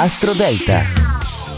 Astro Delta.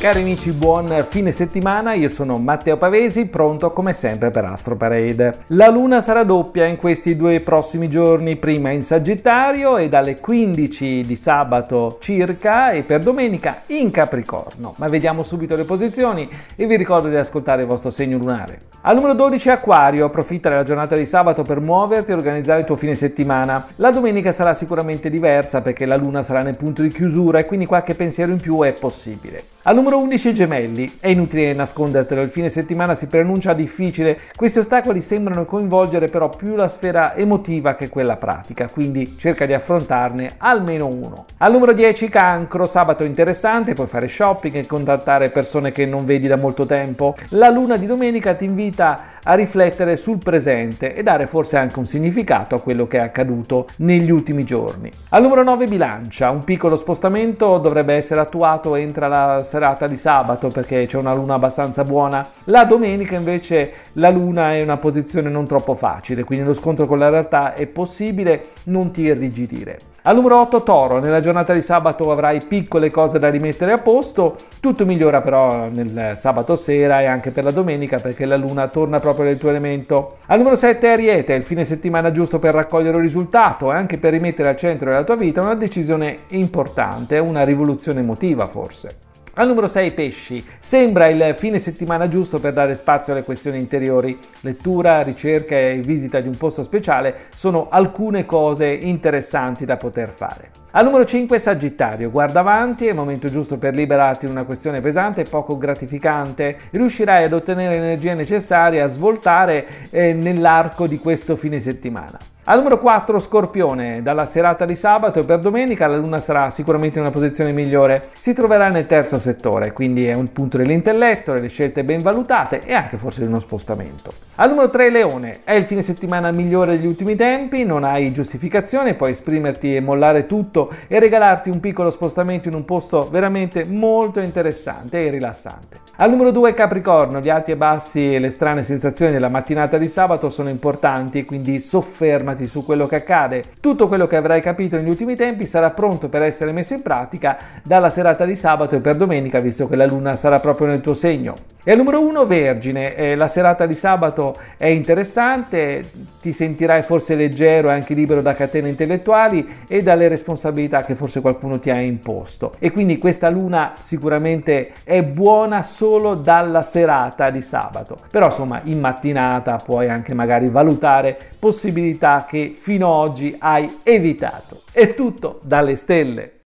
Cari amici, buon fine settimana, io sono Matteo Pavesi, pronto come sempre per Astro Parade. La luna sarà doppia in questi due prossimi giorni, prima in Sagittario e dalle 15 di sabato circa e per domenica in Capricorno. Ma vediamo subito le posizioni e vi ricordo di ascoltare il vostro segno lunare. Al numero 12 Aquario, approfitta della giornata di sabato per muoverti e organizzare il tuo fine settimana. La domenica sarà sicuramente diversa perché la luna sarà nel punto di chiusura e quindi qualche pensiero in più è possibile. Al numero 11 gemelli. È inutile nascondertelo, il fine settimana si preannuncia difficile. Questi ostacoli sembrano coinvolgere però più la sfera emotiva che quella pratica, quindi cerca di affrontarne almeno uno. Al numero 10 cancro, sabato interessante, puoi fare shopping e contattare persone che non vedi da molto tempo. La luna di domenica ti invita a riflettere sul presente e dare forse anche un significato a quello che è accaduto negli ultimi giorni. Al numero 9 bilancia, un piccolo spostamento dovrebbe essere attuato entro la serata di sabato perché c'è una luna abbastanza buona. La domenica invece la luna è in una posizione non troppo facile, quindi lo scontro con la realtà è possibile, non ti irrigidire. Al numero 8 Toro, nella giornata di sabato avrai piccole cose da rimettere a posto, tutto migliora però nel sabato sera e anche per la domenica perché la luna torna proprio nel tuo elemento. Al numero 7 Ariete, il fine settimana giusto per raccogliere un risultato e anche per rimettere al centro della tua vita una decisione importante, una rivoluzione emotiva forse. Al numero 6 pesci. Sembra il fine settimana giusto per dare spazio alle questioni interiori. Lettura, ricerca e visita di un posto speciale sono alcune cose interessanti da poter fare. Al numero 5 Sagittario. Guarda avanti, è il momento giusto per liberarti di una questione pesante e poco gratificante. Riuscirai ad ottenere l'energia necessaria a svoltare eh, nell'arco di questo fine settimana. Al numero 4 Scorpione, dalla serata di sabato e per domenica la luna sarà sicuramente in una posizione migliore, si troverà nel terzo settore, quindi è un punto dell'intelletto, delle scelte ben valutate e anche forse di uno spostamento. Al numero 3 Leone, è il fine settimana migliore degli ultimi tempi, non hai giustificazione, puoi esprimerti e mollare tutto e regalarti un piccolo spostamento in un posto veramente molto interessante e rilassante. Al numero 2 Capricorno, gli alti e bassi e le strane sensazioni della mattinata di sabato sono importanti, quindi soffermati informati su quello che accade. Tutto quello che avrai capito negli ultimi tempi sarà pronto per essere messo in pratica dalla serata di sabato e per domenica, visto che la luna sarà proprio nel tuo segno. E al numero 1 Vergine, eh, la serata di sabato è interessante, ti sentirai forse leggero e anche libero da catene intellettuali e dalle responsabilità che forse qualcuno ti ha imposto. E quindi questa luna sicuramente è buona solo dalla serata di sabato. Però insomma in mattinata puoi anche magari valutare possibilità che fino ad oggi hai evitato. È tutto dalle stelle.